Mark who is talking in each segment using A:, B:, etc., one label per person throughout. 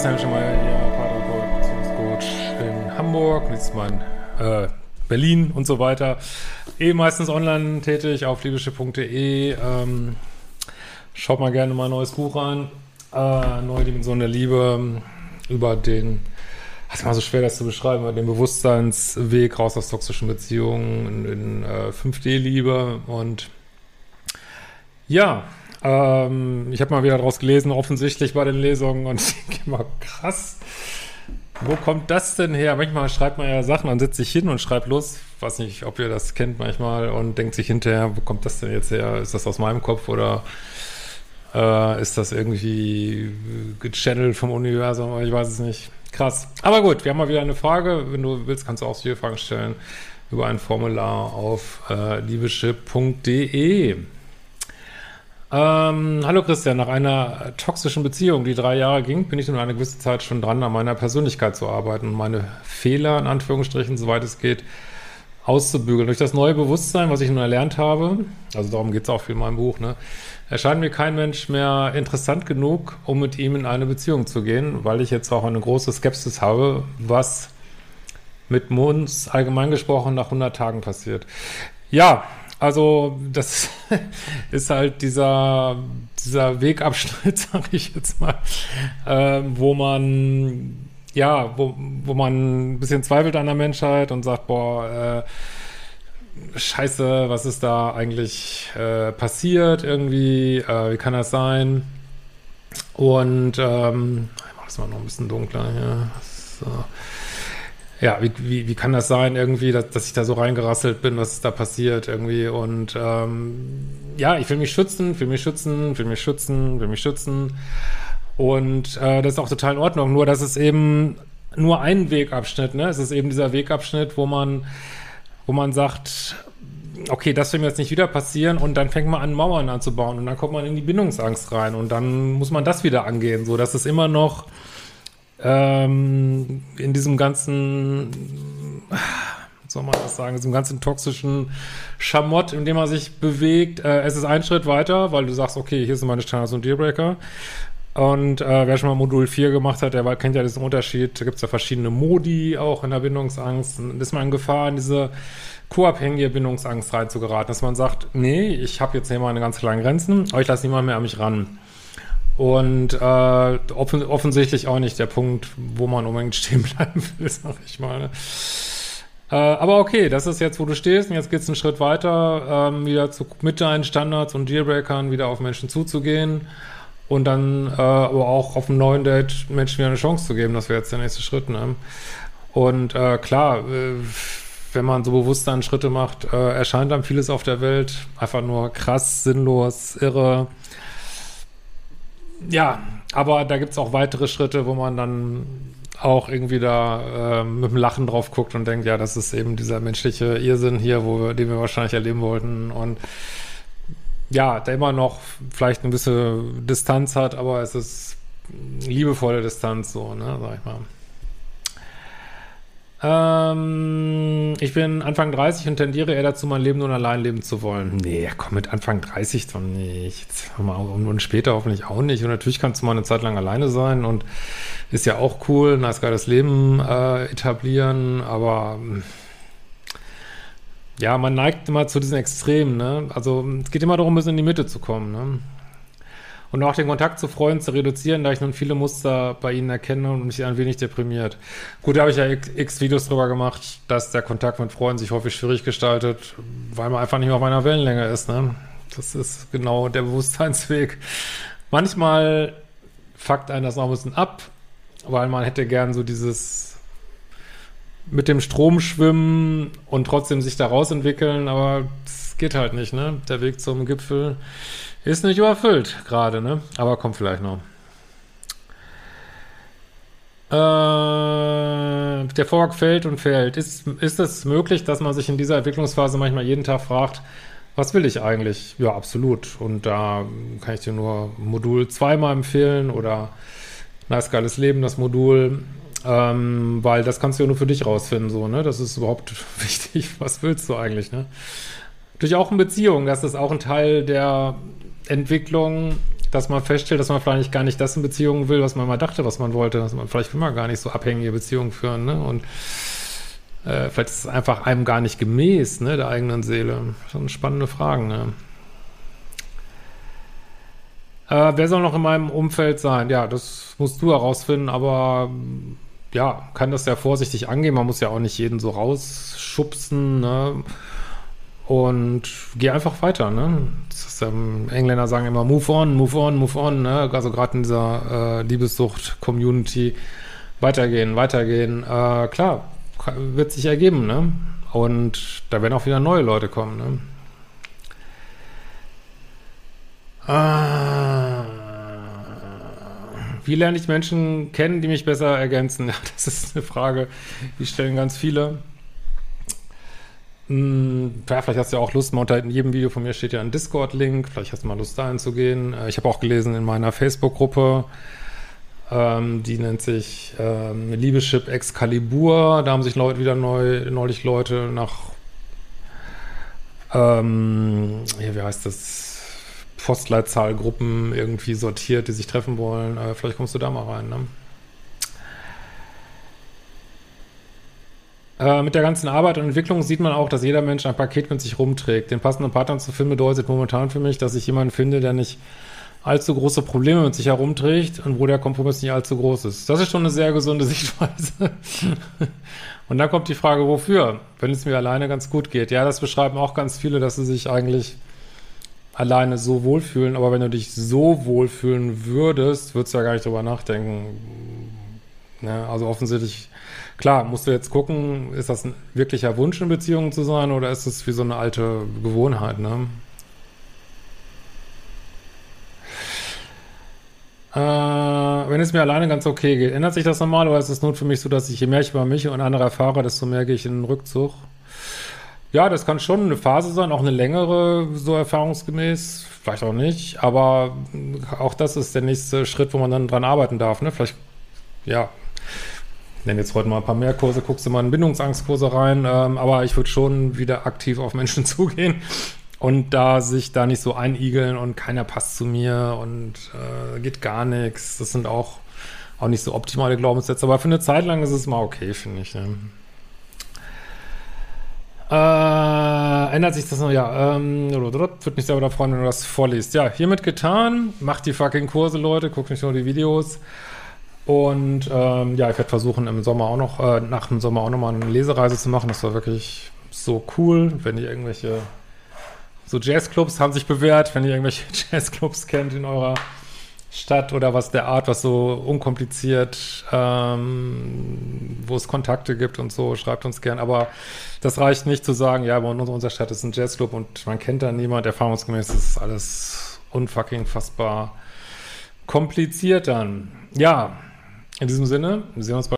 A: Lieben, Christian Schemeier hier, Paartherapeut, in Hamburg, und jetzt mein äh, Berlin und so weiter. Eh meistens online tätig auf liebeschiff.de. Ähm, schaut mal gerne mein neues Buch rein. Äh, Neue Dimension der Liebe über den, das ist mal so schwer das zu beschreiben, über den Bewusstseinsweg raus aus toxischen Beziehungen in, in äh, 5D-Liebe und ja, ähm, ich habe mal wieder daraus gelesen, offensichtlich bei den Lesungen und ich denke immer, krass, wo kommt das denn her? Manchmal schreibt man ja Sachen, dann sitzt sich hin und schreibt los, weiß nicht, ob ihr das kennt manchmal und denkt sich hinterher, wo kommt das denn jetzt her? Ist das aus meinem Kopf oder äh, ist das irgendwie gechannelt vom Universum? Ich weiß es nicht. Krass. Aber gut, wir haben mal wieder eine Frage. Wenn du willst, kannst du auch viele Fragen stellen über ein Formular auf äh, liebeschip.de. Ähm, hallo Christian, nach einer toxischen Beziehung, die drei Jahre ging, bin ich nun eine gewisse Zeit schon dran, an meiner Persönlichkeit zu arbeiten und meine Fehler, in Anführungsstrichen, soweit es geht, auszubügeln. Durch das neue Bewusstsein, was ich nun erlernt habe, also darum geht es auch viel in meinem Buch, ne, erscheint mir kein Mensch mehr interessant genug, um mit ihm in eine Beziehung zu gehen, weil ich jetzt auch eine große Skepsis habe, was mit uns allgemein gesprochen nach 100 Tagen passiert. Ja, also das ist halt dieser, dieser Wegabschnitt, sag ich jetzt mal, äh, wo man, ja, wo, wo man ein bisschen zweifelt an der Menschheit und sagt, boah, äh, scheiße, was ist da eigentlich äh, passiert irgendwie, äh, wie kann das sein? Und ähm, ich mach das mal noch ein bisschen dunkler hier. So ja, wie, wie, wie kann das sein irgendwie, dass, dass ich da so reingerasselt bin, was ist da passiert irgendwie? Und ähm, ja, ich will mich schützen, will mich schützen, will mich schützen, will mich schützen. Und äh, das ist auch total in Ordnung, nur dass es eben nur ein Wegabschnitt, ne, es ist eben dieser Wegabschnitt, wo man, wo man sagt, okay, das will mir jetzt nicht wieder passieren und dann fängt man an, Mauern anzubauen und dann kommt man in die Bindungsangst rein und dann muss man das wieder angehen, so dass es immer noch ähm, in diesem ganzen, soll man das sagen, diesem ganzen toxischen Schamott, in dem man sich bewegt. Äh, es ist ein Schritt weiter, weil du sagst, okay, hier sind meine Standards und Dealbreaker. Und äh, wer schon mal Modul 4 gemacht hat, der kennt ja diesen Unterschied. Da gibt es ja verschiedene Modi auch in der Bindungsangst. Ist man in Gefahr, in diese co-abhängige Bindungsangst reinzugeraten, dass man sagt, nee, ich habe jetzt hier meine ganz kleinen Grenzen, aber ich lasse niemand mehr an mich ran. Und äh, offen, offensichtlich auch nicht der Punkt, wo man unbedingt stehen bleiben will, sag ich mal. Ne? Äh, aber okay, das ist jetzt, wo du stehst und jetzt geht's einen Schritt weiter, ähm, wieder zu, mit deinen Standards und Dealbreakern wieder auf Menschen zuzugehen und dann äh, aber auch auf einem neuen Date Menschen wieder eine Chance zu geben. Das wäre jetzt der nächste Schritt. Ne? Und äh, klar, äh, wenn man so bewusst dann Schritte macht, äh, erscheint dann vieles auf der Welt einfach nur krass, sinnlos, irre ja, aber da gibt es auch weitere Schritte, wo man dann auch irgendwie da äh, mit dem Lachen drauf guckt und denkt, ja, das ist eben dieser menschliche Irrsinn hier, wo wir, den wir wahrscheinlich erleben wollten und ja, der immer noch vielleicht ein bisschen Distanz hat, aber es ist liebevolle Distanz, so, ne, sag ich mal. Ähm, ich bin Anfang 30 und tendiere eher dazu, mein Leben nur allein leben zu wollen. Nee, komm, mit Anfang 30 doch nicht. Und später hoffentlich auch nicht. Und natürlich kannst du mal eine Zeit lang alleine sein und ist ja auch cool, ein nice geiles Leben äh, etablieren, aber ja, man neigt immer zu diesen Extremen, ne? Also es geht immer darum, ein bisschen in die Mitte zu kommen, ne? Und auch den Kontakt zu Freunden zu reduzieren, da ich nun viele Muster bei ihnen erkenne und mich ein wenig deprimiert. Gut, da habe ich ja x, x, Videos drüber gemacht, dass der Kontakt mit Freunden sich häufig schwierig gestaltet, weil man einfach nicht mehr auf einer Wellenlänge ist. Ne? Das ist genau der Bewusstseinsweg. Manchmal fuckt einen das noch ein bisschen ab, weil man hätte gern so dieses mit dem Strom schwimmen und trotzdem sich da rausentwickeln, aber es geht halt nicht, ne? Der Weg zum Gipfel ist nicht überfüllt gerade, ne? Aber kommt vielleicht noch. Äh, der Vorwag fällt und fällt. Ist, ist es möglich, dass man sich in dieser Entwicklungsphase manchmal jeden Tag fragt, was will ich eigentlich? Ja, absolut. Und da kann ich dir nur Modul 2 mal empfehlen oder Nice Geiles Leben, das Modul, ähm, weil das kannst du ja nur für dich rausfinden, so, ne? Das ist überhaupt wichtig. Was willst du eigentlich, ne? Durch auch in Beziehungen, das ist auch ein Teil der Entwicklung, dass man feststellt, dass man vielleicht gar nicht das in Beziehungen will, was man mal dachte, was man wollte. Dass man vielleicht will man gar nicht so abhängige Beziehungen führen, ne? Und äh, vielleicht ist es einfach einem gar nicht gemäß, ne, der eigenen Seele. Schon spannende Fragen, ne? Äh, wer soll noch in meinem Umfeld sein? Ja, das musst du herausfinden, aber ja, kann das ja vorsichtig angehen. Man muss ja auch nicht jeden so rausschubsen, ne? Und geh einfach weiter, ne? Das ähm, Engländer sagen immer move on, move on, move on, ne? Also gerade in dieser äh, Liebessucht-Community weitergehen, weitergehen. Äh, klar, wird sich ergeben, ne? Und da werden auch wieder neue Leute kommen, ne? Ah, wie lerne ich Menschen kennen, die mich besser ergänzen? Ja, das ist eine Frage, die stellen ganz viele. Hm, ja, vielleicht hast du ja auch Lust, mal unter jedem Video von mir steht ja ein Discord-Link, vielleicht hast du mal Lust, da hinzugehen. Äh, ich habe auch gelesen in meiner Facebook-Gruppe, ähm, die nennt sich ähm, Liebeschip Excalibur, da haben sich Leute wieder neu, neulich Leute nach, ähm, ja, wie heißt das, Postleitzahlgruppen irgendwie sortiert, die sich treffen wollen. Äh, vielleicht kommst du da mal rein, ne? Äh, mit der ganzen Arbeit und Entwicklung sieht man auch, dass jeder Mensch ein Paket mit sich rumträgt. Den passenden Partner zu finden bedeutet momentan für mich, dass ich jemanden finde, der nicht allzu große Probleme mit sich herumträgt und wo der Kompromiss nicht allzu groß ist. Das ist schon eine sehr gesunde Sichtweise. und dann kommt die Frage, wofür? Wenn es mir alleine ganz gut geht. Ja, das beschreiben auch ganz viele, dass sie sich eigentlich alleine so wohlfühlen, aber wenn du dich so wohlfühlen würdest, würdest du ja gar nicht drüber nachdenken. Ne? Also offensichtlich Klar, musst du jetzt gucken, ist das ein wirklicher Wunsch in Beziehungen zu sein oder ist es wie so eine alte Gewohnheit, ne? Äh, wenn es mir alleine ganz okay geht, ändert sich das normal oder ist es nun für mich so, dass ich je mehr ich über mich und andere erfahre, desto mehr gehe ich in den Rückzug? Ja, das kann schon eine Phase sein, auch eine längere, so erfahrungsgemäß, vielleicht auch nicht, aber auch das ist der nächste Schritt, wo man dann dran arbeiten darf, ne? Vielleicht, ja, nenne jetzt heute mal ein paar mehr Kurse, guckst du mal in Bindungsangstkurse rein, ähm, aber ich würde schon wieder aktiv auf Menschen zugehen und da sich da nicht so einigeln und keiner passt zu mir und äh, geht gar nichts. Das sind auch, auch nicht so optimale Glaubenssätze, aber für eine Zeit lang ist es mal okay, finde ich. Ne? Äh, ändert sich das noch? Ja, ähm, würde mich sehr wieder freuen, wenn du das vorliest. Ja, hiermit getan. Macht die fucking Kurse, Leute. Guckt nicht nur die Videos. Und ähm, ja, ich werde versuchen, im Sommer auch noch, äh, nach dem Sommer auch nochmal eine Lesereise zu machen. Das war wirklich so cool, wenn ihr irgendwelche so Jazzclubs haben sich bewährt, wenn ihr irgendwelche Jazzclubs kennt in eurer Stadt oder was der Art, was so unkompliziert, ähm, wo es Kontakte gibt und so, schreibt uns gern. Aber das reicht nicht zu sagen, ja, bei uns unserer Stadt ist ein Jazzclub und man kennt da niemand. Erfahrungsgemäß ist alles unfucking fassbar kompliziert dann. Ja, in diesem Sinne, wir sehen uns bei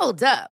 B: Hold up.